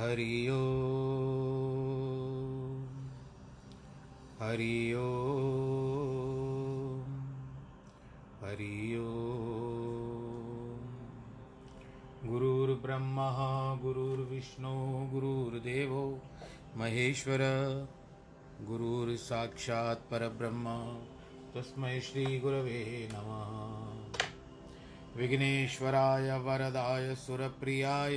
हरि ओ हरि ओ हरि ओ गुरुर्ब्रह्मा, गुरुर्विष्णु, गुरुर्देवो, महेश्वर, गुरुर्साक्षात् परब्रह्म, तस्मै श्रीगुरवे नमः। विघ्नेश्वराय, वरदाय, सुरप्रियाय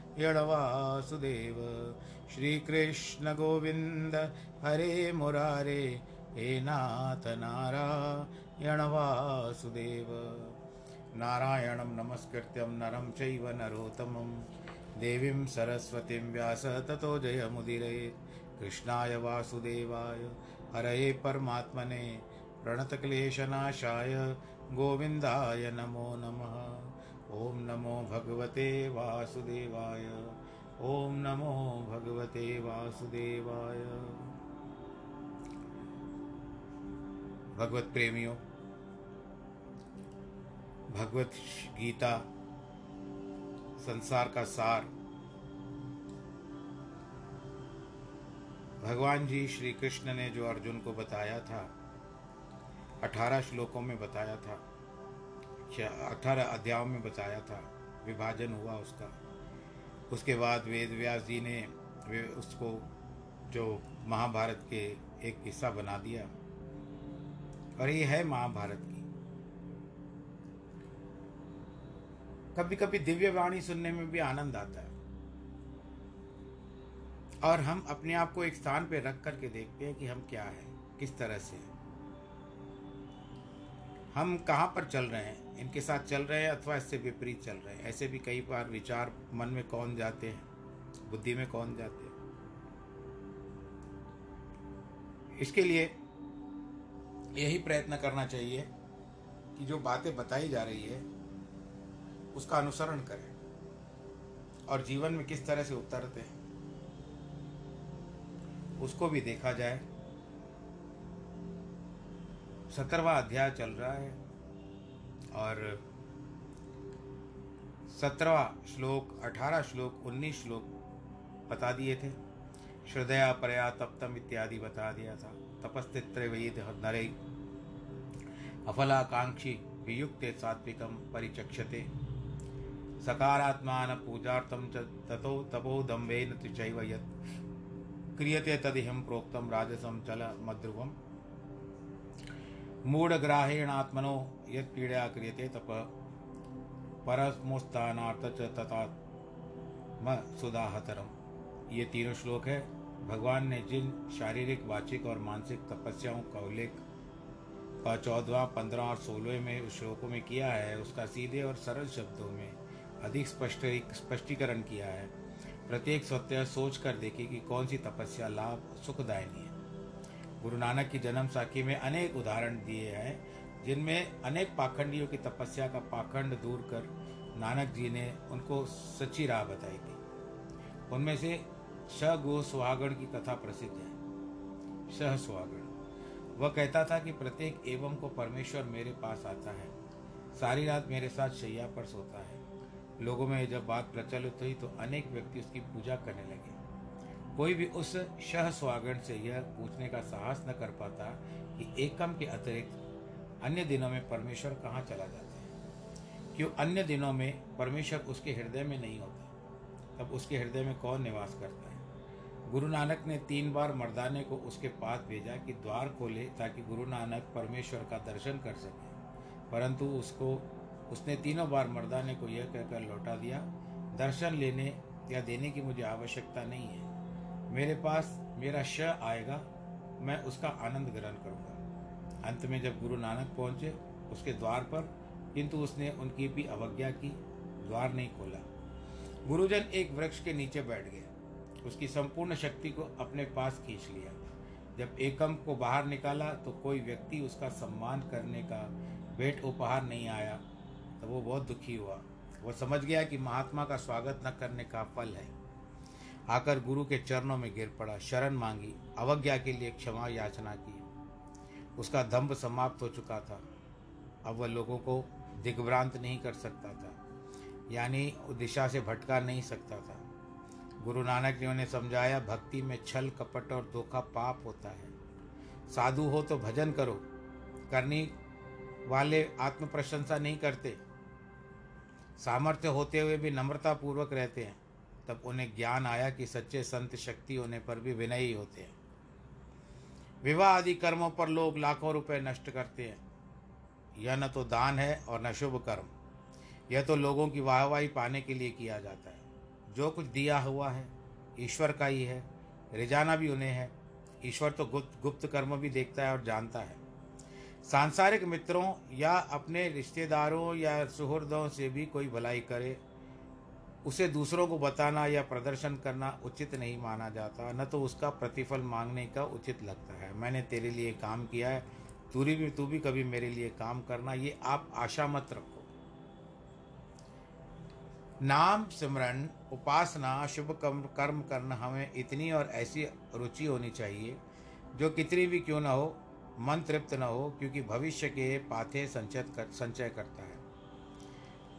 वासुदेव श्रीकृष्ण गोविन्द हरे मुरारे, हे नाथ नारायण वासुदेव नारायणं नमस्कृत्यं नरं चैव नरोत्तमं। देवीं सरस्वतीं व्यास ततो जयमुदिरेत् कृष्णाय वासुदेवाय हरये परमात्मने। प्रणतक्लेशनाशाय, गोविन्दाय नमो नमः। ॐ नमो भगवते वासुदेवाय। ॐ नमो भगवते वासुदेवाय। भगवत प्रेमियों भगवत गीता, संसार का सार। भगवान जी श्री कृष्ण ने जो अर्जुन को बताया था, अठारह श्लोकों में बताया था अठारह अध्यायों में बताया था, विभाजन हुआ उसका। उसके बाद वेद व्यास जी ने वे उसको जो महाभारत के एक हिस्सा बना दिया। और ये है महाभारत की। कभी कभी दिव्य वाणी सुनने में भी आनंद आता है। और हम अपने आप को एक स्थान पे रख करके देखते हैं कि हम क्या हैं, किस तरह से हम कहाँ पर चल रहे हैं? इनके साथ चल रहे हैं अथवा इससे विपरीत चल रहे हैं? ऐसे भी कई बार विचार मन में कौन जाते हैं? बुद्धि में कौन जाते हैं? इसके लिए यही प्रयत्न करना चाहिए कि जो बातें बताई जा रही है, उसका अनुसरण करें। और जीवन में किस तरह से उतरते हैं, उसको भी देखा जाए। सत्रहवा अध्याय चल रहा है और सत्रहवा श्लोक, अठारह श्लोक, उन्नीस श्लोक बता दिए थे। श्रद्धया, परया, तप्तम इत्यादि बता दिया था। तपस्तित्र वेद नरे अफलाकांक्षी वियुक्त सात्विकम परिचक्षते। सकारात्मान पूजार्थम ततो तपो दम्भेन चैव यत्। क्रियते तदिहं प्रोक्तं चल मद्रुवम् मूढग्राहेणात्मनो यत् पीडा क्रियते तप। परस्मोस्थानार्थ च तथा सुदाहतरम ये तीनों श्लोक है। भगवान ने जिन शारीरिक, वाचिक और मानसिक तपस्याओं का उल्लेख चौदवा, पंद्रह और सोलह में उस श्लोकों में किया है, उसका सीधे और सरल शब्दों में अधिक स्पष्ट, स्पष्टीकरण किया है। प्रत्येक सत्य सोच कर देखे कि कौन सी तपस्या लाभ, सुखदायिनी है। गुरु नानक की जन्म साखी में अनेक उदाहरण दिए हैं, जिनमें अनेक पाखंडियों की तपस्या का पाखंड दूर कर नानक जी ने उनको सच्ची राह बताई थी। उनमें से श गो सुहागण की कथा प्रसिद्ध है। सह सुहागण। वह कहता था कि प्रत्येक एवं को परमेश्वर मेरे पास आता है। सारी रात मेरे साथ शैया पर सोता है। लोगों में जब बात प्रचलित हुई तो अनेक व्यक्ति उसकी पूजा करने लगे। कोई भी उस शह स्वागण से यह पूछने का साहस न कर पाता कि एकम के अतिरिक्त अन्य दिनों में परमेश्वर कहाँ चला जाता है। क्यों अन्य दिनों में परमेश्वर उसके हृदय में नहीं होता? तब उसके हृदय में कौन निवास करता है? गुरु नानक ने तीन बार मर्दाने को उसके पास भेजा कि द्वार खोले ताकि गुरु नानक परमेश्वर का दर्शन कर सके। परंतु उसको, उसने तीनों बार मर्दाने को यह कहकर लौटा दिया, दर्शन लेने या देने की मुझे आवश्यकता नहीं है। मेरे पास मेरा श आएगा, मैं उसका आनंद ग्रहण करूँगा। अंत में जब गुरु नानक पहुँचे उसके द्वार पर, किंतु उसने उनकी भी अवज्ञा की, द्वार नहीं खोला। गुरुजन एक वृक्ष के नीचे बैठ गए। उसकी संपूर्ण शक्ति को अपने पास खींच लिया। जब एकम को बाहर निकाला तो कोई व्यक्ति उसका सम्मान करने का भेंट उपहार नहीं आया तो वो बहुत दुखी हुआ। वो समझ गया कि महात्मा का स्वागत न करने का फल है। आकर गुरु के चरणों में गिर पड़ा। शरण मांगी। अवज्ञा के लिए क्षमा याचना की। उसका दम्भ समाप्त हो चुका था। अब वह लोगों को दिग्भ्रांत नहीं कर सकता था। यानी दिशा से भटका नहीं सकता था। गुरु नानक ने उन्हें समझाया, भक्ति में छल, कपट और धोखा पाप होता है। साधु हो तो भजन करो। करने वाले आत्म प्रशंसा नहीं करते। सामर्थ्य होते हुए भी नम्रता पूर्वक रहते हैं। तब उन्हें ज्ञान आया कि सच्चे संत शक्ति होने पर भी विनयी होते हैं। विवाह आदि कर्मों पर लोग लाखों रुपए नष्ट करते हैं। यह न तो दान है और न शुभ कर्म। यह तो लोगों की वाहवाही पाने के लिए किया जाता है। जो कुछ दिया हुआ है, ईश्वर का ही है, रिजाना भी उन्हें है। ईश्वर तो गुप्त गुप्त कर्म भी देखता है और जानता है। सांसारिक मित्रों या अपने रिश्तेदारों या सुहृदों से भी कोई भलाई करे उसे दूसरों को बताना या प्रदर्शन करना उचित नहीं माना जाता, न तो उसका प्रतिफल मांगने का उचित लगता है। मैंने तेरे लिए काम किया है तू भी तू भी कभी मेरे लिए काम करना, ये आप आशा मत रखो। नाम सिमरन, उपासना, शुभ कर्म कर्म करना हमें इतनी और ऐसी रुचि होनी चाहिए, जो कितनी भी क्यों न हो, मन तृप्त न हो, क्योंकि भविष्य के पाथे संचय कर, संचय करता है।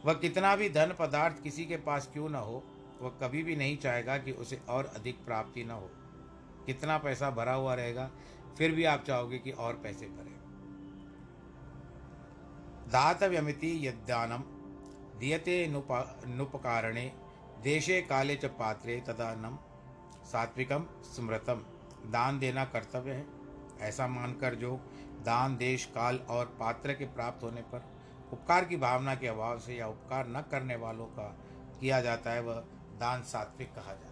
वह कितना भी धन पदार्थ किसी के पास क्यों न हो, वह कभी भी नहीं चाहेगा कि उसे और अधिक प्राप्ति न हो। कितना पैसा भरा हुआ रहेगा, फिर भी आप चाहोगे कि और पैसे भरे। दातव्यमिति यद्दानम, दीयते नुप, नुपकारणे, देशे काले च पात्रे तदानम, सात्विकम स्मृतम। दान देना कर्तव्य है, ऐसा मानकर जो दान, देश, काल और पात्र के प्राप्त होने पर उपकार की भावना के अभाव से या उपकार न करने वालों का किया जाता है, वह दान सात्विक कहा जाता है।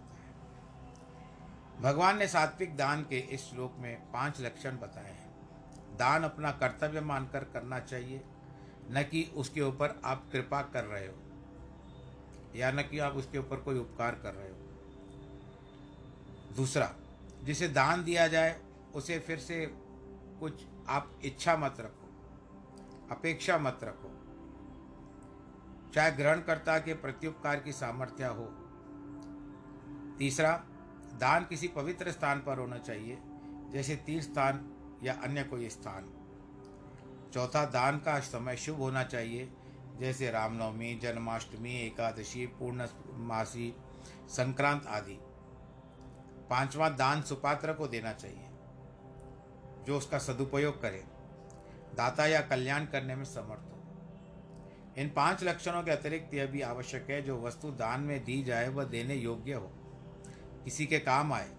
भगवान ने सात्विक दान के इस श्लोक में पाँच लक्षण बताए हैं। दान अपना कर्तव्य मानकर करना चाहिए, न कि उसके ऊपर आप कृपा कर रहे हो, या न कि आप उसके ऊपर कोई उपकार कर रहे हो। दूसरा, जिसे दान दिया जाए, उसे फिर से कुछ आप इच्छा मत रखो, अपेक्षा मत रखो। चाहे ग्रहणकर्ता के प्रत्युपकार की सामर्थ्य हो। तीसरा, दान किसी पवित्र स्थान पर होना चाहिए, जैसे तीर्थ स्थान या अन्य कोई स्थान। चौथा, दान का समय शुभ होना चाहिए, जैसे रामनवमी, जन्माष्टमी, एकादशी, पूर्णमासी, संक्रांत आदि। पांचवा, दान सुपात्र को देना चाहिए, जो उसका सदुपयोग करे। दाता या कल्याण करने में समर्थ इन पाँच लक्षणों के अतिरिक्त यह भी आवश्यक है, जो वस्तु दान में दी जाए, वह देने योग्य हो। किसी के काम आए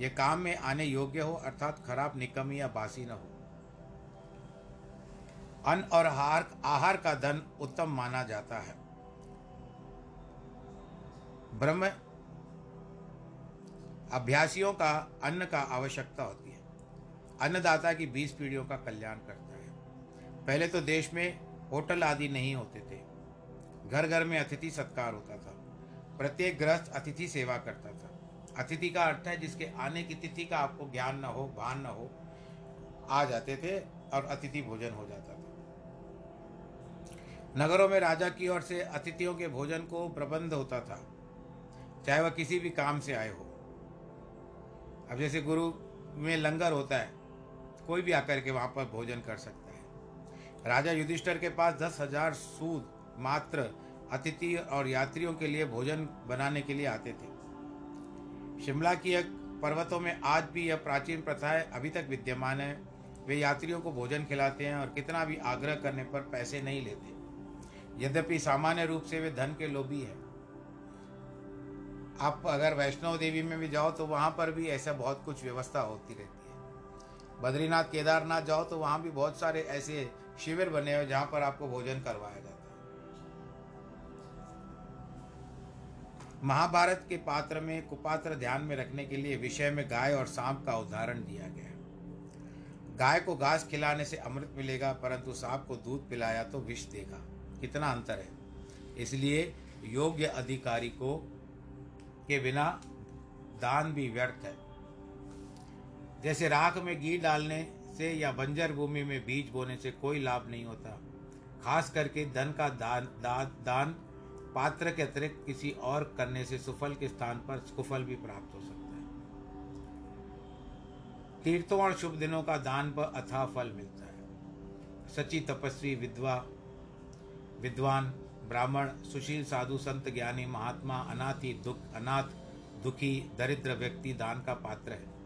यह काम में आने योग्य हो, अर्थात खराब निकमी या बासी न हो। अन्न और आहार आहार का धन उत्तम माना जाता है। ब्रह्म अभ्यासियों का अन्न का आवश्यकता होती है। अन्नदाता की बीस पीढ़ियों का कल्याण करता है। पहले तो देश में होटल आदि नहीं होते थे। घर घर में अतिथि सत्कार होता था। प्रत्येक ग्रस्त अतिथि सेवा करता था। अतिथि का अर्थ है जिसके आने की तिथि का आपको ज्ञान न हो, भान न हो, आ जाते थे और अतिथि भोजन हो जाता था। नगरों में राजा की ओर से अतिथियों के भोजन को प्रबंध होता था, चाहे वह किसी भी काम से आए हो। अब जैसे गुरु में लंगर होता है, कोई भी आकर के वहाँ पर भोजन कर सकता राजा युधिष्ठर के पास दस हज़ार सूद मात्र अतिथि और यात्रियों के लिए भोजन बनाने के लिए आते थे। शिमला की एक पर्वतों में आज भी यह प्राचीन प्रथाएँ अभी तक विद्यमान है। वे यात्रियों को भोजन खिलाते हैं और कितना भी आग्रह करने पर पैसे नहीं लेते। यद्यपि सामान्य रूप से वे धन के लोभी हैं। आप अगर वैष्णव देवी में भी जाओ तो वहाँ पर भी ऐसा बहुत कुछ व्यवस्था होती रहती है। बद्रीनाथ केदारनाथ जाओ तो वहाँ भी बहुत सारे ऐसे शिविर बने हुए जहाँ पर आपको भोजन करवाया जाता है। महाभारत के पात्र में, कुपात्र ध्यान में रखने के लिए विषय में गाय और सांप का उदाहरण दिया गया गाय को घास खिलाने से अमृत मिलेगा, परंतु सांप को दूध पिलाया तो विष देगा। कितना अंतर है? इसलिए योग्य अधिकारी को के बिना दान भी व्यर्थ है। जैसे राख में घी डालने से या बंजर भूमि में बीज बोने से कोई लाभ नहीं होता। खास करके धन का दान दान दान, पात्र के अतिरिक्त किसी और करने से सुफल के स्थान पर कुफल भी प्राप्त हो सकता है। तीर्थों और शुभ दिनों का दान पर अथाह फल मिलता है। सची तपस्वी, विधवा, विद्वान, ब्राह्मण, सुशील साधु, संत ज्ञानी, महात्मा, अनाथी, दुख, अनाथ, दुखी, दरिद्र व्यक्ति दान का पात्र है।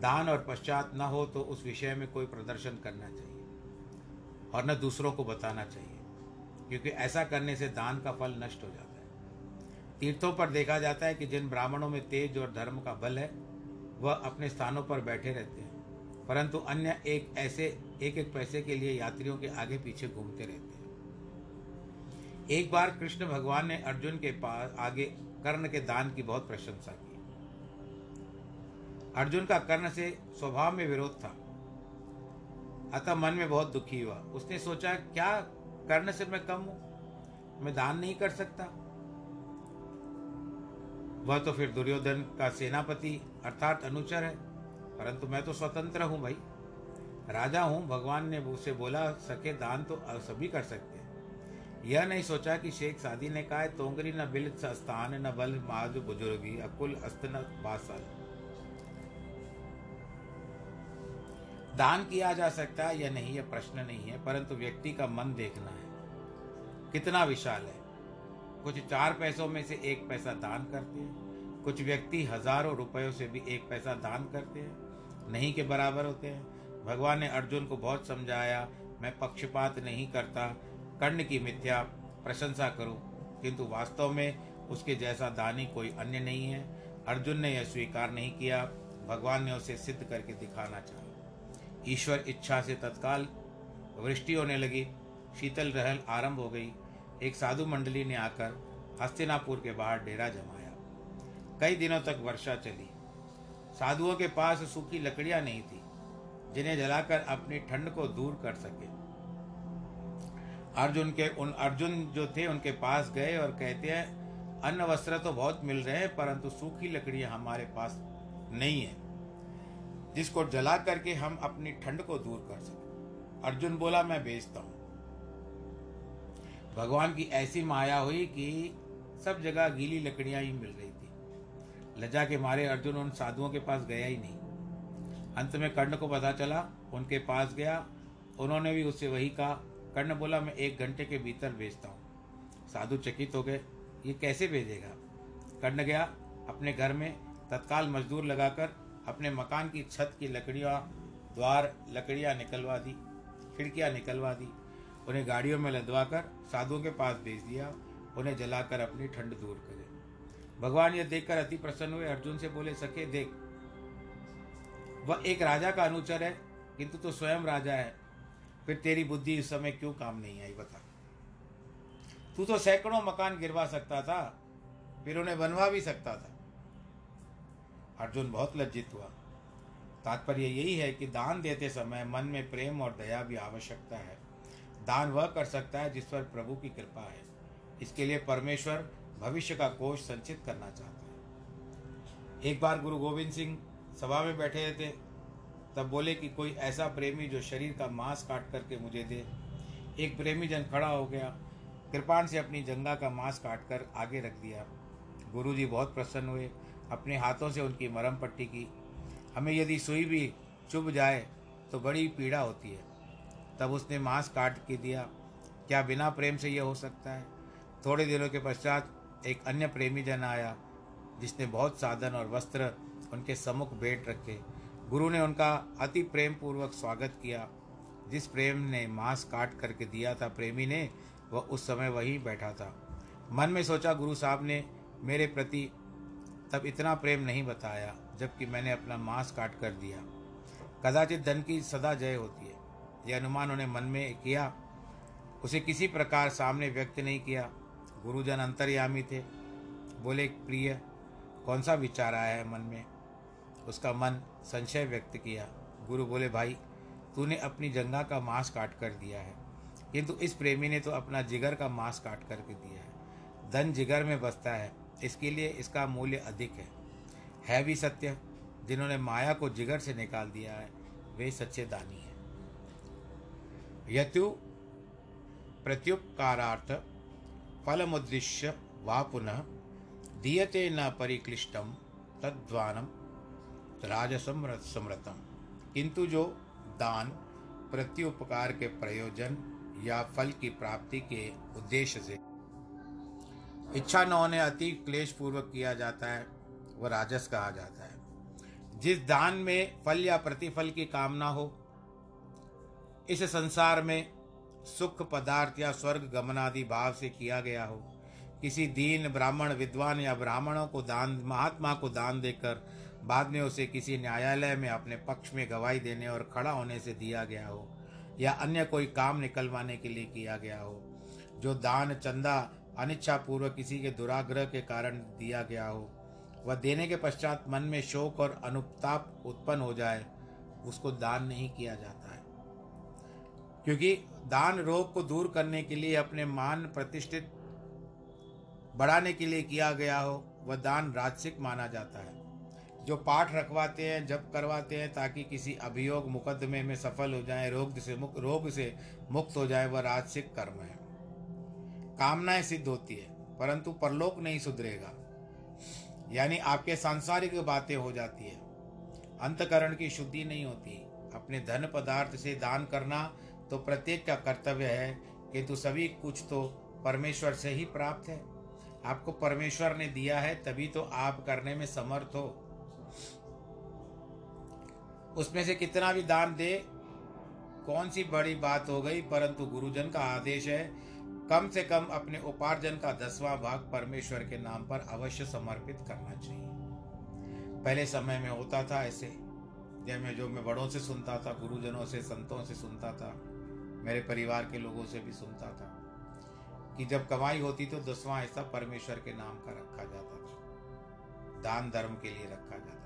दान और पश्चात न हो तो उस विषय में कोई प्रदर्शन करना चाहिए और न दूसरों को बताना चाहिए, क्योंकि ऐसा करने से दान का फल नष्ट हो जाता है। तीर्थों पर देखा जाता है कि जिन ब्राह्मणों में तेज और धर्म का बल है, वह अपने स्थानों पर बैठे रहते हैं, परंतु अन्य एक ऐसे, एक एक पैसे के लिए यात्रियों के आगे पीछे घूमते रहते हैं। एक बार कृष्ण भगवान ने अर्जुन के पास आगे कर्ण के दान की बहुत प्रशंसा की। अर्जुन का कर्ण से स्वभाव में विरोध था। अतः मन में बहुत दुखी हुआ। उसने सोचा, क्या कर्ण से मैं कम हूँ? मैं दान नहीं कर सकता? वह तो फिर दुर्योधन का सेनापति अर्थात अनुचर है। परंतु मैं तो स्वतंत्र हूँ भाई। राजा हूँ, भगवान ने उसे बोला, सके दान तो सभी कर सकते हैं। यह नहीं सोचा कि शेख सादी ने कहा तोंगरी न बिल स्थान न बल माज बुजुर्गी अकुल अस्त न बासल दान किया जा सकता है या नहीं यह प्रश्न नहीं है, परंतु व्यक्ति का मन देखना है। कितना विशाल है। कुछ चार पैसों में से एक पैसा दान करते हैं। कुछ व्यक्ति हज़ारों रुपयों से भी एक पैसा दान करते हैं। नहीं के बराबर होते हैं। भगवान ने अर्जुन को बहुत समझाया, मैं पक्षपात नहीं करता। कर्ण की मिथ्या प्रशंसा करूँ। किंतु वास्तव में उसके जैसा दानी कोई अन्य नहीं है। अर्जुन ने यह स्वीकार नहीं किया। भगवान ने उसे सिद्ध करके दिखाना चाहा। ईश्वर इच्छा से तत्काल वृष्टि होने लगी। शीतल रहल आरंभ हो गई। एक साधु मंडली ने आकर हस्तिनापुर के बाहर डेरा जमाया। कई दिनों तक वर्षा चली। साधुओं के पास सूखी लकड़ियाँ नहीं थी, जिन्हें जलाकर अपनी ठंड को दूर कर सके। अर्जुन के उन अर्जुन जो थे, उनके पास गए और कहते हैं, अन्न वस्त्र तो बहुत मिल रहे हैं, परंतु सूखी लकड़ियाँ हमारे पास नहीं है। जिसको जला करके हम अपनी ठंड को दूर कर सके। अर्जुन बोला, मैं बेचता हूँ। भगवान की ऐसी माया हुई कि सब जगह गीली लकड़ियाँ ही मिल रही थी। लजा के मारे अर्जुन उन साधुओं के पास गया ही नहीं। अंत में कर्ण को पता चला, उनके पास गया। उन्होंने भी उससे वही कहा। कर्ण बोला, मैं एक घंटे के भीतर भेजता हूँ। साधु चकित हो गए। ये कैसे भेजेगा कर्ण गया, अपने घर में तत्काल मजदूर लगाकर अपने मकान की छत की लकड़ियाँ, द्वार, लकड़ियाँ निकलवा दी, खिड़कियाँ निकलवा दी, उन्हें गाड़ियों में लदवा कर साधुओं के पास भेज दिया, उन्हें जलाकर अपनी ठंड दूर करे। भगवान यह देखकर अति प्रसन्न हुए, अर्जुन से बोले सके देख, वह एक राजा का अनुचर है, किंतु तो स्वयं राजा है। फिर तेरी बुद्धि इस समय क्यों काम नहीं आई, बता। तू तो सैकड़ों मकान गिरवा सकता था, फिर उन्हें बनवा भी सकता था। अर्जुन बहुत लज्जित हुआ। तात्पर्य यही है कि दान देते समय मन में प्रेम और दया भी आवश्यकता है। दान वह कर सकता है जिस पर प्रभु की कृपा है। इसके लिए परमेश्वर भविष्य का कोष संचित करना चाहता है। एक बार गुरु गोविंद सिंह सभा में बैठे थे, तब बोले कि कोई ऐसा प्रेमी जो शरीर का मांस काट करके मुझे दे। एक प्रेमी जन खड़ा हो गया, कृपाण से अपनी जंगा का मांस काट कर आगे रख दिया। गुरु जी बहुत प्रसन्न हुए अपने हाथों से उनकी मरम पट्टी की। हमें यदि सुई भी चुभ जाए तो बड़ी पीड़ा होती है। तब उसने मांस काट के दिया। क्या बिना प्रेम से यह हो सकता है? थोड़े दिनों के पश्चात एक अन्य प्रेमी जन आया, जिसने बहुत साधन और वस्त्र उनके सम्मुख भेंट रखे। गुरु ने उनका अति प्रेम पूर्वक स्वागत किया। जिस प्रेम ने मांस काट करके दिया था प्रेमी ने, वह उस समय वहीं बैठा था। मन में सोचा, गुरु साहब ने मेरे प्रति तब इतना प्रेम नहीं बताया, जबकि मैंने अपना मांस काट कर दिया। कदाचित धन की सदा जय होती है। यह अनुमान उन्हें मन में किया। उसे किसी प्रकार सामने व्यक्त नहीं किया। गुरुजन अंतर्यामी थे। बोले, प्रिय, कौन सा विचार आया है मन में? उसका मन संशय व्यक्त किया। गुरु बोले, भाई, तूने अपनी जंगा का मांस काट कर दिया है। किंतु इस प्रेमी ने तो अपना जिगर का मांस काट करके दिया है। धन जिगर में बसता है। इसके लिए इसका मूल्य अधिक है। है भी सत्य, जिन्होंने माया को जिगर से निकाल दिया है, वे सच्चे दानी हैं। यतु प्रत्युपकारार्थ फलमुद्दिश्य वा पुनः दीयते न परिक्लिष्टम तद्वानम राजसम समृतम किंतु जो दान प्रत्युपकार के प्रयोजन या फल की प्राप्ति के उद्देश्य से इच्छा न होने अति क्लेश पूर्वक किया जाता है, वह राजस कहा जाता है। जिस दान में फल या प्रतिफल की कामना हो, इस संसार में सुख पदार्थ या स्वर्ग गमनादि भाव से किया गया हो, किसी दीन, ब्राह्मण, विद्वान या ब्राह्मणों को दान, महात्मा को दान देकर बाद में उसे किसी न्यायालय में अपने पक्ष में गवाही देने और खड़ा होने से दिया गया हो, या अन्य कोई काम निकलवाने के लिए किया गया हो, जो दान, चंदा अनिच्छा पूर्वक किसी के दुराग्रह के कारण दिया गया हो। वह देने के पश्चात मन में शोक और अनुताप उत्पन्न हो जाए, उसको दान नहीं किया जाता है। क्योंकि दान रोग को दूर करने के लिए, अपने मान प्रतिष्ठित बढ़ाने के लिए किया गया हो, वह दान राजसिक माना जाता है। जो पाठ रखवाते हैं जब करवाते हैं, ताकि किसी अभियोग मुकदमे में सफल हो जाए, रोग से मुक्त रोग से मुक्त हो जाए, वह राजसिक कर्म है। कामनाएँ सिद्ध होती है, परंतु परलोक नहीं सुधरेगा। यानी आपके सांसारिक बातें हो जाती है। अंतकरण की शुद्धि नहीं होती। अपने धन पदार्थ से दान करना तो प्रत्येक का कर्तव्य है, किंतु सभी कुछ तो परमेश्वर से ही प्राप्त है। आपको परमेश्वर ने दिया है, तभी तो आप करने में समर्थ हो। उसमें से कितना भी दान दे, कौन सी बड़ी बात हो गई, परंतु गुरुजन का आदेश है कम से कम अपने उपार्जन का दसवां भाग परमेश्वर के नाम पर अवश्य समर्पित करना चाहिए। पहले समय में होता था ऐसे, जब मैं, जो मैं बड़ों से सुनता था, गुरुजनों से, संतों से सुनता था, मेरे परिवार के लोगों से भी सुनता था, कि जब कमाई होती तो दसवां हिस्सा परमेश्वर के नाम का रखा जाता था। दान धर्म के लिए रखा जाता था।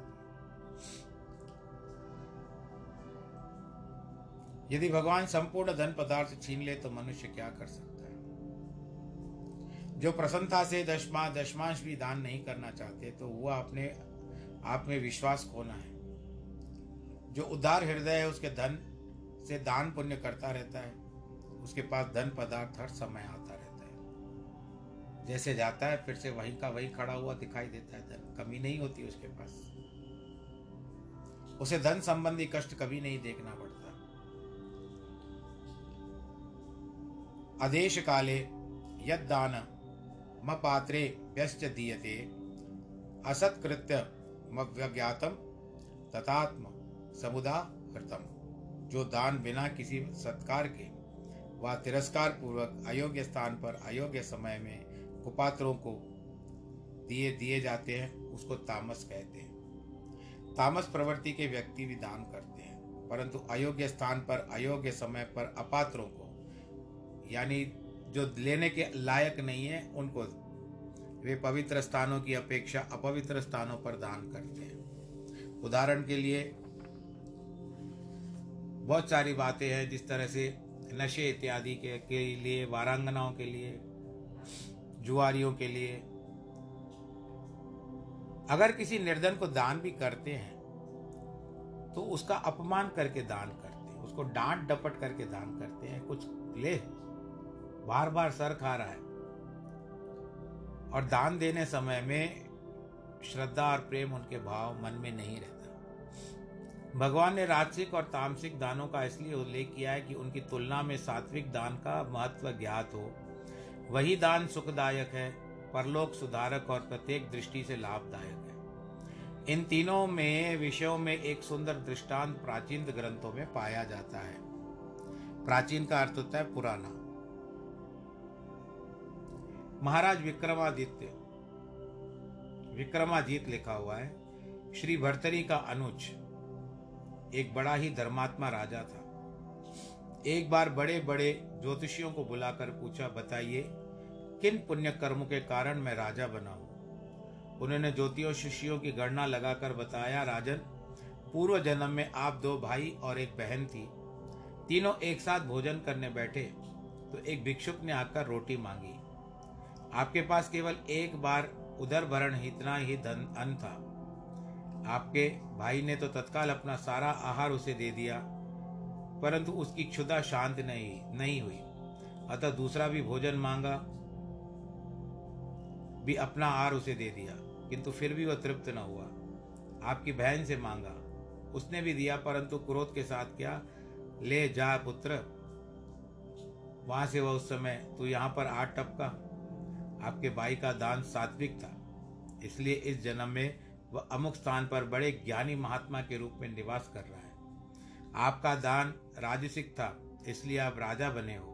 यदि भगवान संपूर्ण धन पदार्थ छीन ले तो मनुष्य क्या कर सकता जो प्रसन्नता से दशमा, दशमांश भी दान नहीं करना चाहते तो वह अपने आप में विश्वास खोना है। जो उदार हृदय है, उसके धन से दान पुण्य करता रहता है। उसके पास धन पदार्थ हर समय आता रहता है। जैसे जाता है, फिर से वहीं का वहीं खड़ा हुआ दिखाई देता है। धन कमी नहीं होती उसके पास। उसे धन संबंधी कष्ट कभी नहीं देखना पड़ता। आदेश काले यदान म पात्रे व्यश्च दीयते। असत्कृत्य व्यज्ञातम तथात्म समुदा हृतम जो दान बिना किसी सत्कार के व तिरस्कार पूर्वक अयोग्य स्थान पर अयोग्य समय में कुपात्रों को दिए दिए जाते हैं, उसको तामस कहते हैं। तामस प्रवृत्ति के व्यक्ति भी दान करते हैं, परंतु अयोग्य स्थान पर, अयोग्य समय पर अपात्रों को, यानी जो लेने के लायक नहीं है उनको वे पवित्र स्थानों की अपेक्षा अपवित्र स्थानों पर दान करते हैं। उदाहरण के लिए बहुत सारी बातें हैं जिस तरह से नशे इत्यादि के, के लिए वारांगनाओं के लिए जुआरियों के लिए। अगर किसी निर्धन को दान भी करते हैं तो उसका अपमान करके दान करते हैं उसको डांट डपट करके दान करते हैं कुछ ले। बार बार सर खा रहा है। और दान देने समय में श्रद्धा और प्रेम उनके भाव मन में नहीं रहता। भगवान ने राजसिक और तामसिक दानों का इसलिए उल्लेख किया है कि उनकी तुलना में सात्विक दान का महत्व ज्ञात हो। वही दान सुखदायक है, परलोक सुधारक और प्रत्येक दृष्टि से लाभदायक है। इन तीनों में, विषयों में एक सुंदर दृष्टांत प्राचीन ग्रंथों में पाया जाता है। प्राचीन का अर्थ होता है पुराना। महाराज विक्रमादित्य। विक्रमाजीत लिखा हुआ है, श्री भरतरी का अनुज, एक बड़ा ही धर्मात्मा राजा था। एक बार बड़े बड़े ज्योतिषियों को बुलाकर पूछा, बताइए, किन पुण्य कर्मों के कारण मैं राजा बना हूँ? उन्होंने शिष्यों की गणना लगाकर बताया, राजन, पूर्व जन्म में आप दो भाई और एक बहन थी। तीनों एक साथ भोजन करने बैठे तो एक भिक्षुक ने आकर रोटी मांगी। आपके पास केवल एक बार उधर भरण इतना ही धन, अन्न था। आपके भाई ने तो तत्काल अपना सारा आहार उसे दे दिया, परंतु उसकी क्षुदा शांत नहीं नहीं हुई। अतः दूसरा भी भोजन मांगा, भी अपना आहार उसे दे दिया, किंतु फिर भी वह तृप्त न हुआ। आपकी बहन से मांगा, उसने भी दिया, परंतु क्रोध के साथ क्या, ले जा पुत्र, वहाँ से वह उस समय, तू यहाँ पर आठ टपका। आपके भाई का दान सात्विक था। इसलिए इस जन्म में वह अमुक स्थान पर बड़े ज्ञानी महात्मा के रूप में निवास कर रहा है। आपका दान राजसिक था, इसलिए आप राजा बने हो।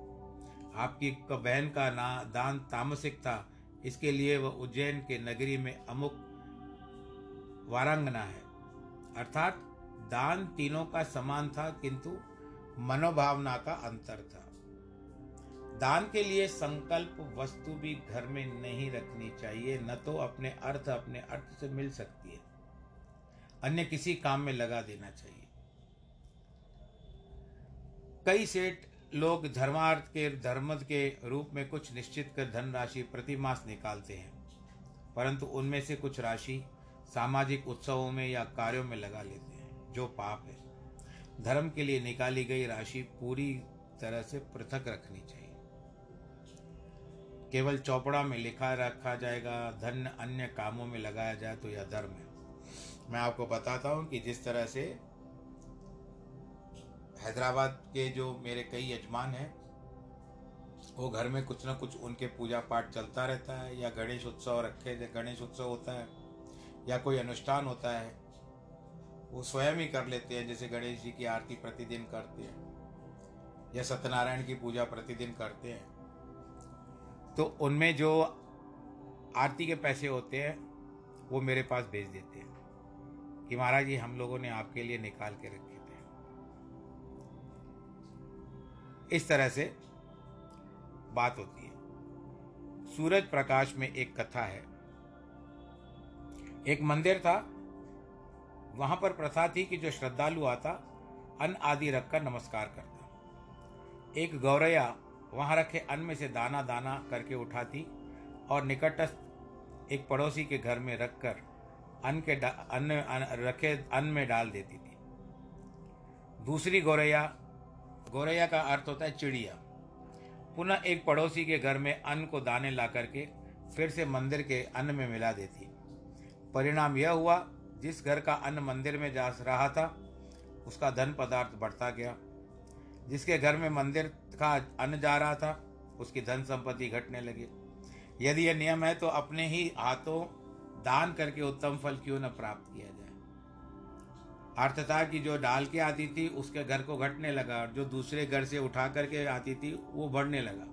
आपकी बहन का ना, दान तामसिक था, इसके लिए वह उज्जैन के नगरी में अमुक वारांगना है। अर्थात, दान तीनों का समान था, किंतु मनोभावना का अंतर था। दान के लिए संकल्प वस्तु भी घर में नहीं रखनी चाहिए, न तो अपने अर्थ अपने अर्थ से मिल सकती है। अन्य किसी काम में लगा देना चाहिए। कई सेठ लोग धर्मार्थ के धर्म के रूप में कुछ निश्चित कर धनराशि प्रति मास निकालते हैं, परंतु उनमें से कुछ राशि सामाजिक उत्सवों में या कार्यों में लगा लेते हैं, जो पाप है। धर्म के लिए निकाली गई राशि पूरी तरह से पृथक रखनी चाहिए। केवल चौपड़ा में लिखा रखा जाएगा, धन अन्य कामों में लगाया जाए तो यह धर्म है। मैं आपको बताता हूँ कि जिस तरह से हैदराबाद के जो मेरे कई यजमान हैं, वो घर में कुछ ना कुछ उनके पूजा पाठ चलता रहता है, या गणेश उत्सव रखे, गणेश उत्सव होता है, या कोई अनुष्ठान होता है, वो स्वयं ही कर लेते हैं, जैसे गणेश जी की आरती प्रतिदिन करते हैं, या सत्यनारायण की पूजा प्रतिदिन करते हैं। तो उनमें जो आरती के पैसे होते हैं, वो मेरे पास भेज देते हैं कि महाराज जी, हम लोगों ने आपके लिए निकाल के रखे थे। इस तरह से बात होती है। सूरज प्रकाश में एक कथा है। एक मंदिर था, वहाँ पर प्रथा थी कि जो श्रद्धालु आता, अन्न आदि रखकर नमस्कार करता। एक गौरैया वहाँ रखे अन्न में से दाना दाना करके उठाती और निकटस्थ एक पड़ोसी के घर में रखकर अन्न के अन्न रखे अन्न में डाल देती थी। दूसरी गौरैया गौरैया का अर्थ होता है चिड़िया। पुनः एक पड़ोसी के घर में अन्न को दाने ला करके फिर से मंदिर के अन्न में मिला देती। परिणाम यह हुआ, जिस घर का अन्न मंदिर में जा रहा था, उसका धन पदार्थ बढ़ता गया। जिसके घर में मंदिर का अन्न जा रहा था, उसकी धन संपत्ति घटने लगी। यदि यह नियम है तो अपने ही हाथों दान करके उत्तम फल क्यों न प्राप्त किया जाए? अर्थ था कि जो डाल के आती थी, उसके घर को घटने लगा, और जो दूसरे घर से उठा करके आती थी, वो बढ़ने लगा।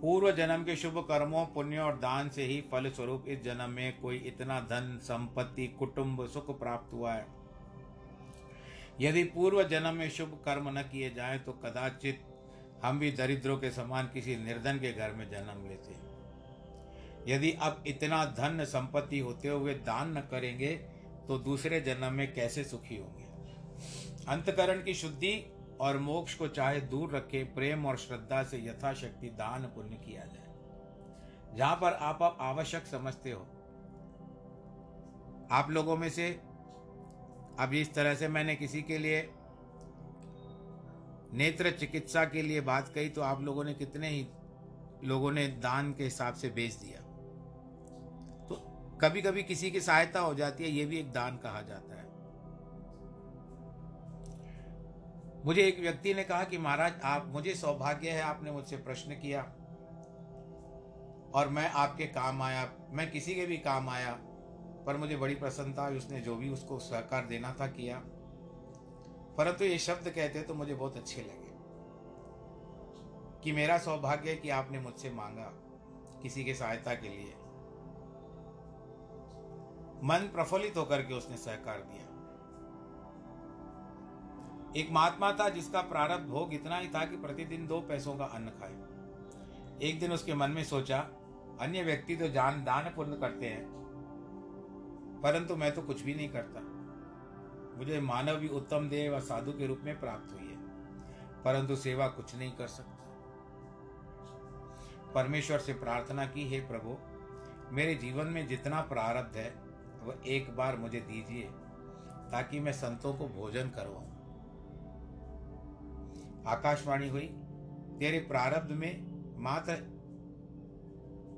पूर्व जन्म के शुभ कर्मों, पुण्य और दान से ही फल स्वरूप इस जन्म में कोई इतना धन, संपत्ति, कुटुंब, सुख प्राप्त हुआ है। यदि पूर्व जन्म में शुभ कर्म न किए जाएँ तो कदाचित हम भी दरिद्रों के समान किसी निर्धन के घर में जन्म लेते हैं। यदि अब इतना धन संपत्ति होते हुए दान न करेंगे तो दूसरे जन्म में कैसे सुखी होंगे? अंतकरण की शुद्धि और मोक्ष को चाहे दूर रखे, प्रेम और श्रद्धा से यथाशक्ति दान पुण्य किया जाए। जहाँ पर आप आप आवश्यक समझते हो। आप लोगों में से, अब इस तरह से मैंने किसी के लिए नेत्र चिकित्सा के लिए बात कही तो आप लोगों ने कितने ही लोगों ने दान के हिसाब से बेच दिया। तो कभी कभी किसी की सहायता हो जाती है, ये भी एक दान कहा जाता है। मुझे एक व्यक्ति ने कहा कि महाराज, आप, मुझे सौभाग्य है आपने मुझसे प्रश्न किया और मैं आपके काम आया, मैं किसी के भी काम आया, पर मुझे बड़ी प्रसन्नता उसने जो भी उसको सहकार देना था किया। परंतु ये शब्द कहते तो मुझे बहुत अच्छे लगे कि मेरा सौभाग्य कि आपने मुझसे मांगा किसी के सहायता के लिए। मन प्रफुल्लित होकर के उसने सहकार दिया। एक महात्मा था जिसका प्रारब्ध भोग इतना ही था कि प्रतिदिन दो पैसों का अन्न खाए। एक दिन उसके मन में सोचा, अन्य व्यक्ति तो जान दान पुण्य करते हैं, परंतु मैं तो कुछ भी नहीं करता। मुझे मानव भी उत्तम देह व साधु के रूप में प्राप्त हुई है। परंतु सेवा कुछ नहीं कर सकता। परमेश्वर से प्रार्थना की, हे प्रभु, मेरे जीवन में जितना प्रारब्ध है, वह एक बार मुझे दीजिए, ताकि मैं संतों को भोजन करवाऊं। आकाशवाणी हुई, तेरे प्रारब्ध में मात्र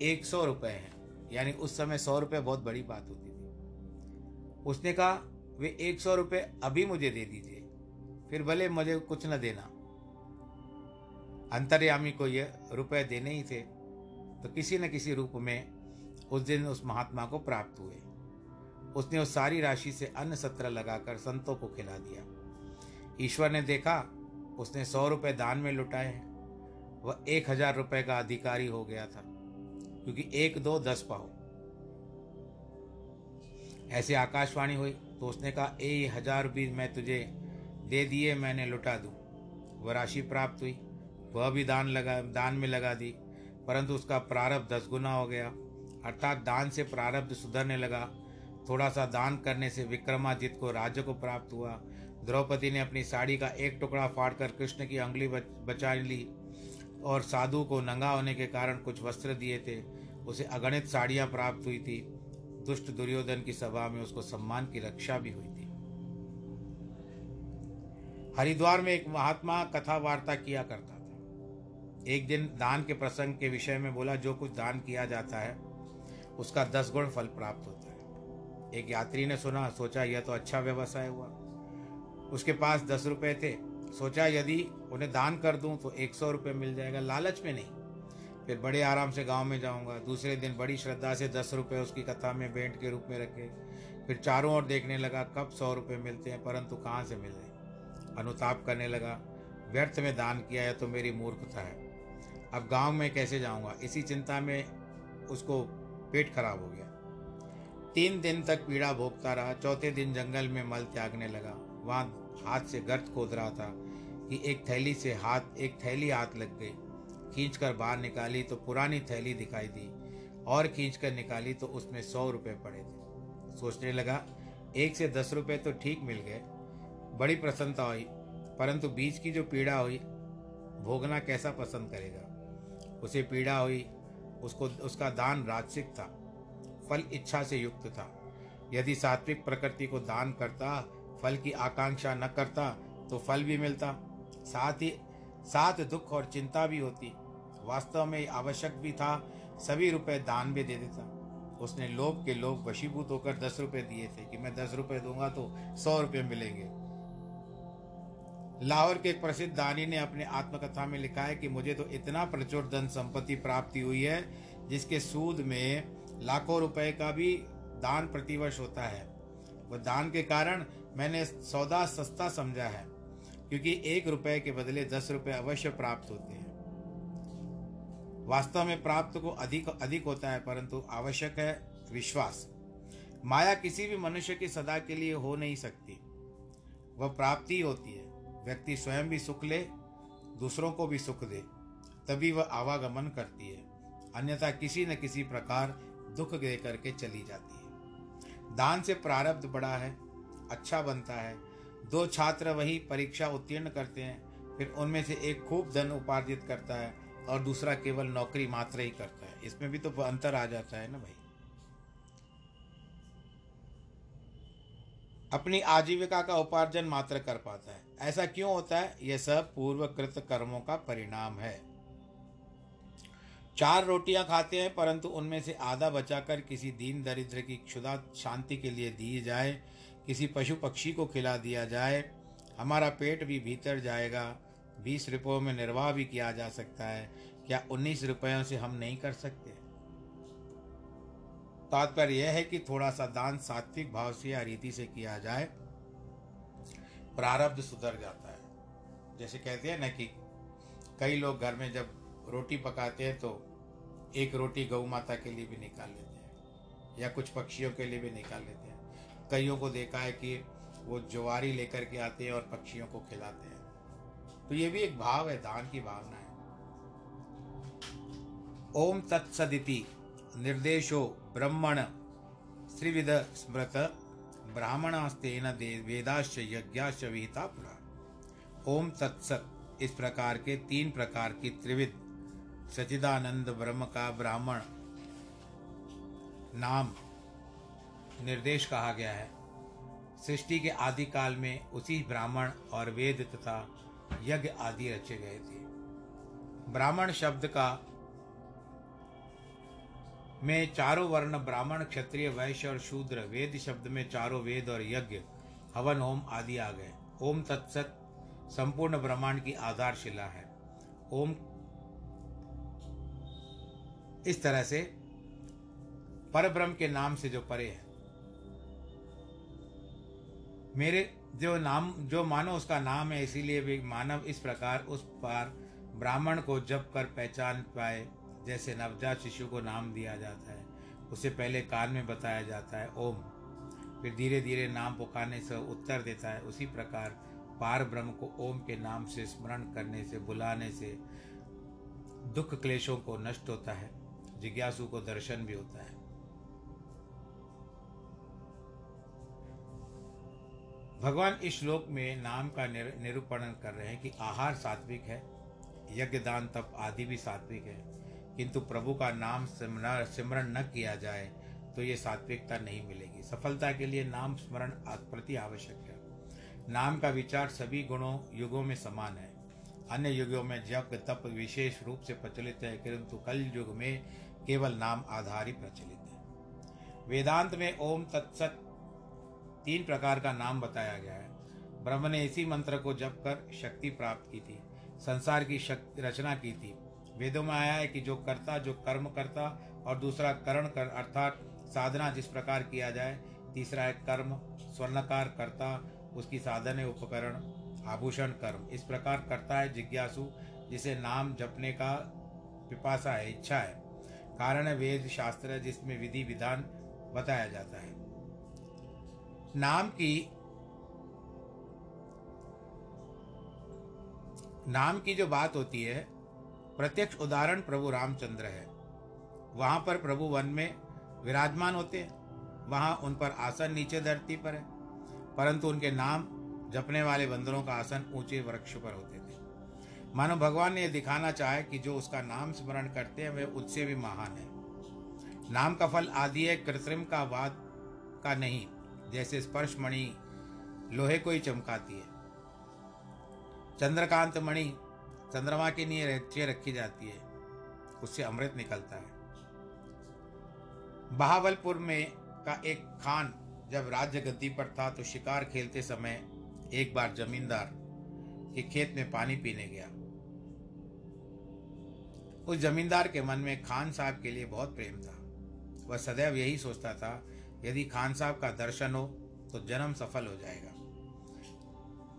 एक सौ रुपए हैं। यानी उस समय सौ रुपये बहुत बड़ी बात होती थी। उसने कहा वे एक सौ रुपये अभी मुझे दे दीजिए। फिर भले मुझे कुछ न देना। अंतर्यामी को ये रुपए देने ही थे तो किसी न किसी रूप में उस दिन उस महात्मा को प्राप्त हुए। उसने उस सारी राशि से अन्न सत्र लगाकर संतों को खिला दिया। ईश्वर ने देखा, उसने सौ रुपये दान में लुटाए हैं। वह एक हज़ार रुपये का अधिकारी हो गया था, क्योंकि एक दो दस पाओ। ऐसे आकाशवाणी हुई। तो उसने कहा, ए, हज़ार भी मैं तुझे दे दिए, मैंने लुटा दूँ। वह राशि प्राप्त हुई। वह भी दान लगा, दान में लगा दी, परंतु उसका प्रारब्ध दस गुना हो गया। अर्थात दान से प्रारब्ध सुधरने लगा। थोड़ा सा दान करने से विक्रमादित्य को राज्य को प्राप्त हुआ। द्रौपदी ने अपनी साड़ी का एक टुकड़ा फाड़कर कृष्ण की अंगुली बचा ली और साधु को नंगा होने के कारण कुछ वस्त्र दिए थे। उसे अगणित साड़ियाँ प्राप्त हुई थी। दुष्ट दुर्योधन की सभा में उसको सम्मान की रक्षा भी हुई थी। हरिद्वार में एक महात्मा कथा वार्ता किया करता था। एक दिन दान के प्रसंग के विषय में बोला, जो कुछ दान किया जाता है, उसका दस गुण फल प्राप्त होता है। एक यात्री ने सुना, सोचा, यह तो अच्छा व्यवसाय हुआ। उसके पास दस रुपए थे। सोचा, यदि उन्हें दान कर दूँ तो एक सौ रुपये मिल जाएगा। लालच में नहीं। फिर बड़े आराम से गाँव में जाऊँगा। दूसरे दिन बड़ी श्रद्धा से दस रुपये उसकी कथा में भेंट के रूप में रखे। फिर चारों ओर देखने लगा, कब सौ रुपये मिलते हैं, परंतु कहाँ से मिल? रहे अनुताप करने लगा, व्यर्थ में दान किया है तो मेरी मूर्खता है। अब गाँव में कैसे जाऊँगा? इसी चिंता में उसको पेट खराब हो गया। तीन दिन तक पीड़ा भोगता रहा। चौथे दिन जंगल में मल त्यागने लगा। वहाँ हाथ से गर्त खोद रहा था कि एक थैली से हाथ, एक थैली हाथ लग गई। खींच कर बाहर निकाली तो पुरानी थैली दिखाई दी, और खींच कर निकाली तो उसमें सौ रुपये पड़े थे। सोचने लगा, एक से दस रुपये तो ठीक मिल गए। बड़ी प्रसन्नता हुई, परंतु बीच की जो पीड़ा हुई, भोगना कैसा पसंद करेगा? उसे पीड़ा हुई, उसको, उसका दान राजसिक था, फल इच्छा से युक्त था। यदि सात्विक प्रकृति को दान करता, फल की आकांक्षा न करता तो फल भी मिलता। साथ ही, साथ दुख और चिंता भी होती वास्तव में आवश्यक भी था, सभी रुपए दान भी दे देता। उसने लोभ के लोभ वशीभूत होकर दस रुपए दिए थे कि मैं दस रुपए दूँगा तो सौ रुपये मिलेंगे। लाहौर के एक प्रसिद्ध दानी ने अपने आत्मकथा में लिखा है कि मुझे तो इतना प्रचुर धन संपत्ति प्राप्ति हुई है, जिसके सूद में लाखों रुपए का भी दान प्रतिवर्ष होता है। वह दान के कारण मैंने सौदा सस्ता समझा है, क्योंकि एक रुपए के बदले दस रुपए अवश्य प्राप्त होते वास्तव में प्राप्त को अधिक अधिक होता है, परंतु आवश्यक है विश्वास। माया किसी भी मनुष्य की सदा के लिए हो नहीं सकती। वह प्राप्ति होती है। व्यक्ति स्वयं भी सुख ले, दूसरों को भी सुख दे, तभी वह आवागमन करती है। अन्यथा किसी न किसी प्रकार दुख दे करके चली जाती है। दान से प्रारब्ध बड़ा है अच्छा बनता है। दो छात्र वही परीक्षा उत्तीर्ण करते हैं, फिर उनमें से एक खूब धन उपार्जित करता है। और दूसरा केवल नौकरी मात्र ही करता है। इसमें भी तो अंतर आ जाता है ना भाई। अपनी आजीविका का उपार्जन मात्र कर पाता है। ऐसा क्यों होता है? यह सब पूर्वकृत कर्मों का परिणाम है। चार रोटियाँ खाते हैं, परंतु उनमें से आधा बचाकर किसी दीन दरिद्र की क्षुदा शांति के लिए दी जाए, किसी पशु पक्षी को खिला दिया जाए, हमारा पेट भी भीतर जाएगा। बीस रुपयों में निर्वाह भी किया जा सकता है। क्या उन्नीस रुपयों से हम नहीं कर सकते? तात्पर्य यह है कि थोड़ा सा दान सात्विक भाव से या रीति से किया जाए, प्रारब्ध सुधर जाता है। जैसे कहते हैं ना कि कई लोग घर में जब रोटी पकाते हैं तो एक रोटी गौ माता के लिए भी निकाल लेते हैं, या कुछ पक्षियों के लिए भी निकाल लेते हैं। कईयों को देखा है कि वो ज्वारी लेकर के आते हैं और पक्षियों को खिलाते हैं। तो ये भी एक भाव है, दान की भावना है। ओम तत्सदिति निर्देशो ब्रह्मण श्रीविद स्मृत ब्राह्मणास्तेन वेदाश्च यज्ञाश्च विहिता पुरा। ओम तत्सत इस प्रकार के तीन प्रकार की त्रिविध सचिदानंद ब्रह्म का ब्राह्मण नाम निर्देश कहा गया है। सृष्टि के आदि काल में उसी ब्राह्मण और वेद तथा यज्ञ आदि रचे गए थे। ब्राह्मण शब्द का में चारों वर्ण ब्राह्मण, क्षत्रिय, वैश्य और शूद्र, वेद शब्द में चारों वेद और यज्ञ, हवन ओम आदि आ गए। ओम तत्सत संपूर्ण ब्रह्मांड की आधारशिला है। ओम इस तरह से परब्रह्म के नाम से जो परे है। मेरे जो नाम, जो मानो उसका नाम है, इसीलिए भी मानव इस प्रकार उस पार ब्राह्मण को जप कर पहचान पाए, जैसे नवजात शिशु को नाम दिया जाता है। उसे पहले कान में बताया जाता है, ओम। फिर धीरे धीरे नाम पुकारने से उत्तर देता है। उसी प्रकार पार ब्रह्म को ओम के नाम से स्मरण करने से, बुलाने से दुख क्लेशों को नष्ट होता है, जिज्ञासु को दर्शन भी होता है। भगवान इस श्लोक में नाम का निरूपण कर रहे हैं कि आहार सात्विक है यज्ञ दान तप आदि भी सात्विक है। किंतु प्रभु का नाम सिमरण न किया जाए तो ये सात्विकता नहीं मिलेगी। सफलता के लिए नाम स्मरण प्रति आवश्यक है। नाम का विचार सभी गुणों, युगों में समान है। अन्य युगों में जप तप विशेष रूप से प्रचलित है, किंतु कल युग में केवल नाम आधार ही प्रचलित है। वेदांत में ओम तत्सत तीन प्रकार का नाम बताया गया है। ब्रह्म ने इसी मंत्र को जप कर शक्ति प्राप्त की थी, संसार की शक्ति रचना की थी। वेदों में आया है कि जो कर्ता, जो कर्म करता और दूसरा करण कर, अर्थात साधना जिस प्रकार किया जाए, तीसरा है कर्म, स्वर्णकार करता, उसकी साधन उपकरण, आभूषण, कर्म। इस प्रकार करता है जिज्ञासु, जिसे नाम जपने का पिपासा है, इच्छा है। कारण है वेद शास्त्र, जिसमें विधि, विधान बताया जाता है। नाम की नाम की जो बात होती है, प्रत्यक्ष उदाहरण प्रभु रामचंद्र है। वहाँ पर प्रभु वन में विराजमान होते हैं। वहाँ उन पर आसन नीचे धरती पर है। परंतु उनके नाम जपने वाले बंदरों का आसन ऊँचे वृक्ष पर होते थे। मानो भगवान ने यह दिखाना चाहे कि जो उसका नाम स्मरण करते हैं, वे उससे भी महान है। नाम का फल आदि है, कृत्रिम का वाद का नहीं। जैसे स्पर्श मणि लोहे को ही चमकाती है। चंद्रकांत मणि चंद्रमा के लिए नीचे रखी जाती है। उससे अमृत निकलता है। बहावलपुर में का एक खान जब राज्य गद्दी पर था तो शिकार खेलते समय एक बार जमींदार के खेत में पानी पीने गया। उस जमींदार के मन में खान साहब के लिए बहुत प्रेम था। वह सदैव यही सोचता था यदि खान साहब का दर्शन हो तो जन्म सफल हो जाएगा।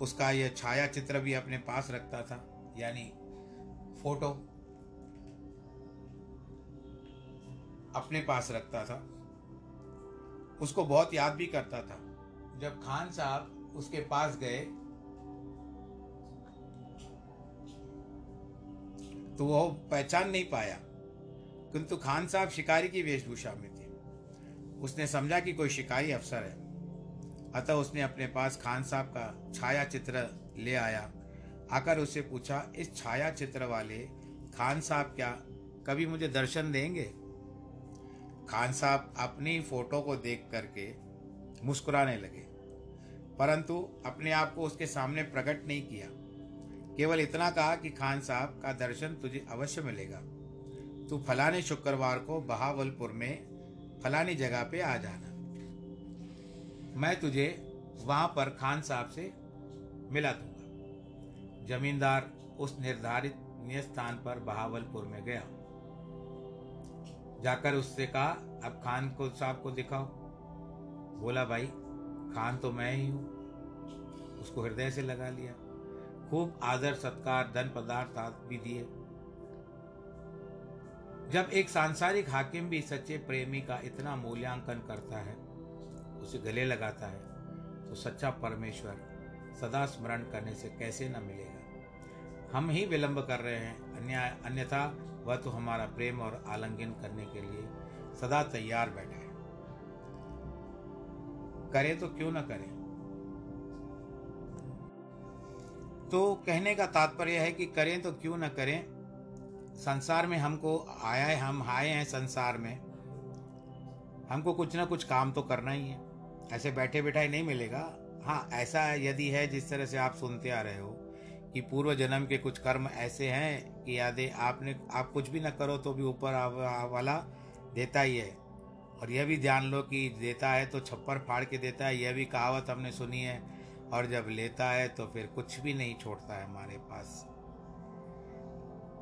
उसका यह छाया चित्र भी अपने पास रखता था, यानी फ़ोटो अपने पास रखता था। उसको बहुत याद भी करता था। जब खान साहब उसके पास गए तो वो पहचान नहीं पाया। किंतु खान साहब शिकारी की वेशभूषा में थे। उसने समझा कि कोई शिकारी अफसर है। अतः उसने अपने पास खान साहब का छाया चित्र ले आया। आकर उससे पूछा, इस छाया चित्र वाले खान साहब क्या कभी मुझे दर्शन देंगे? खान साहब अपनी फ़ोटो को देख करके मुस्कुराने लगे, परंतु अपने आप को उसके सामने प्रकट नहीं किया। केवल इतना कहा कि खान साहब का दर्शन तुझे अवश्य मिलेगा। तू फलाने शुक्रवार को बहावलपुर में फलानी जगह पे आ जाना। मैं तुझे वहाँ पर खान साहब से मिला दूँगा। जमींदार उस निर्धारित स्थान पर बहावलपुर में गया। जाकर उससे कहा, अब खान को, साहब को दिखाओ। बोला, भाई, खान तो मैं ही हूँ। उसको हृदय से लगा लिया। खूब आदर, सत्कार, धन पदार्थ भी दिए। जब एक सांसारिक हाकिम भी सच्चे प्रेमी का इतना मूल्यांकन करता है, उसे गले लगाता है तो सच्चा परमेश्वर सदा स्मरण करने से कैसे न मिलेगा। हम ही विलंब कर रहे हैं अन्याय अन्यथा वह तो हमारा प्रेम और आलिंगन करने के लिए सदा तैयार बैठा है। करे तो क्यों न करें? तो कहने का तात्पर्य है कि करें तो क्यों न करें? संसार में हमको आया है, हम आए हैं संसार में। हमको कुछ ना कुछ काम तो करना ही है। ऐसे बैठे बैठाए नहीं मिलेगा। हाँ ऐसा यदि है जिस तरह से आप सुनते आ रहे हो कि पूर्व जन्म के कुछ कर्म ऐसे हैं कि यादें आपने, आप कुछ भी ना करो तो भी ऊपर वाला देता ही है। और यह भी ध्यान लो कि देता है तो छप्पर फाड़ के देता है। यह भी कहावत हमने सुनी है। और जब लेता है तो फिर कुछ भी नहीं छोड़ता है हमारे पास।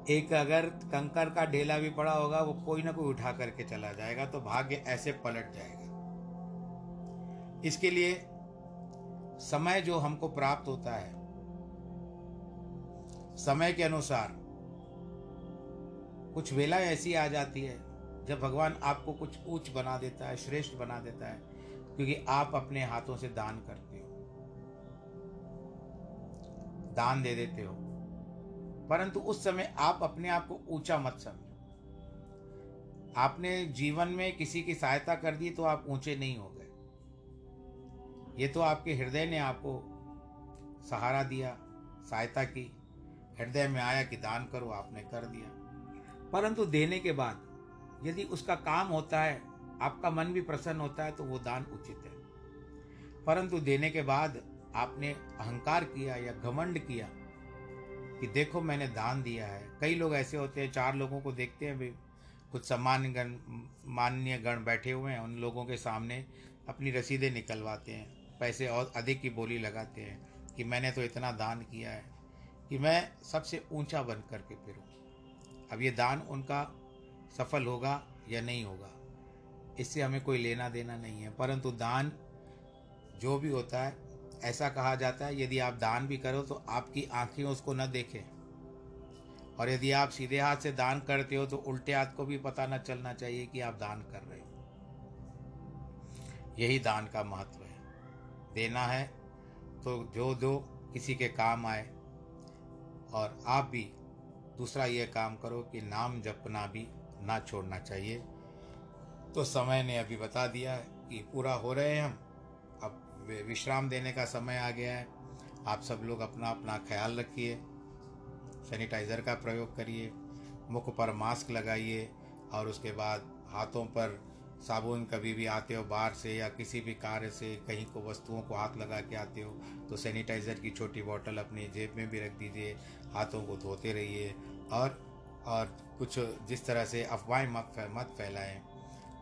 एक अगर कंकर का ढेला भी पड़ा होगा, वो कोई ना कोई उठा करके चला जाएगा तो भाग्य ऐसे पलट जाएगा। इसके लिए समय जो हमको प्राप्त होता है, समय के अनुसार कुछ वेला ऐसी आ जाती है, जब भगवान आपको कुछ ऊंच बना देता है, श्रेष्ठ बना देता है, क्योंकि आप अपने हाथों से दान करते हो। दान दे देते हो। परंतु उस समय आप अपने आप को ऊँचा मत समझो। आपने जीवन में किसी की सहायता कर दी तो आप ऊँचे नहीं हो गए। ये तो आपके हृदय ने आपको सहारा दिया, सहायता की। हृदय में आया कि दान करो, आपने कर दिया। परंतु देने के बाद यदि उसका काम होता है, आपका मन भी प्रसन्न होता है तो वो दान उचित है। परंतु देने के बाद आपने अहंकार किया या घमंड किया कि देखो मैंने दान दिया है। कई लोग ऐसे होते हैं, चार लोगों को देखते हैं भी कुछ सम्मान गण मान्य गण बैठे हुए हैं, उन लोगों के सामने अपनी रसीदें निकलवाते हैं, पैसे और अधिक की बोली लगाते हैं कि मैंने तो इतना दान किया है कि मैं सबसे ऊँचा बन करके फिरूँ। अब ये दान उनका सफल होगा या नहीं होगा, इससे हमें कोई लेना देना नहीं है। परंतु दान जो भी होता है ऐसा कहा जाता है, यदि आप दान भी करो तो आपकी आँखें उसको न देखें। और यदि आप सीधे हाथ से दान करते हो तो उल्टे हाथ को भी पता न चलना चाहिए कि आप दान कर रहे हो। यही दान का महत्व है। देना है तो जो दो किसी के काम आए और आप भी दूसरा ये काम करो कि नाम जपना भी ना छोड़ना चाहिए। तो समय ने अभी बता दिया कि पूरा हो रहे हैं हम। विश्राम देने का समय आ गया है। आप सब लोग अपना अपना ख्याल रखिए। सैनिटाइज़र का प्रयोग करिए। मुख पर मास्क लगाइए और उसके बाद हाथों पर साबुन कभी भी आते हो बाहर से या किसी भी कार्य से कहीं को वस्तुओं को हाथ लगा के आते हो तो सैनिटाइज़र की छोटी बोतल अपनी जेब में भी रख दीजिए। हाथों को धोते रहिए और और कुछ जिस तरह से अफवाहें मत मत फैलाएँ।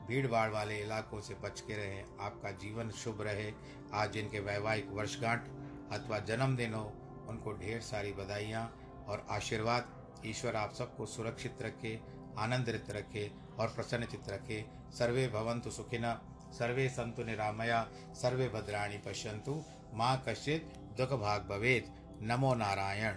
भीड़ भाड़ वाले इलाकों से बच के रहें। आपका जीवन शुभ रहे। आज जिनके वैवाहिक वर्षगांठ अथवा जन्मदिन हो, उनको ढेर सारी बधाइयाँ और आशीर्वाद। ईश्वर आप सबको सुरक्षित रखे, आनंदित रखे और प्रसन्नचित रखे। सर्वे भवंतु सुखिन सर्वे संतु निरामया, सर्वे भद्राणी पश्यंतु माँ कश्चित दुख भाग भवेद नमो नारायण।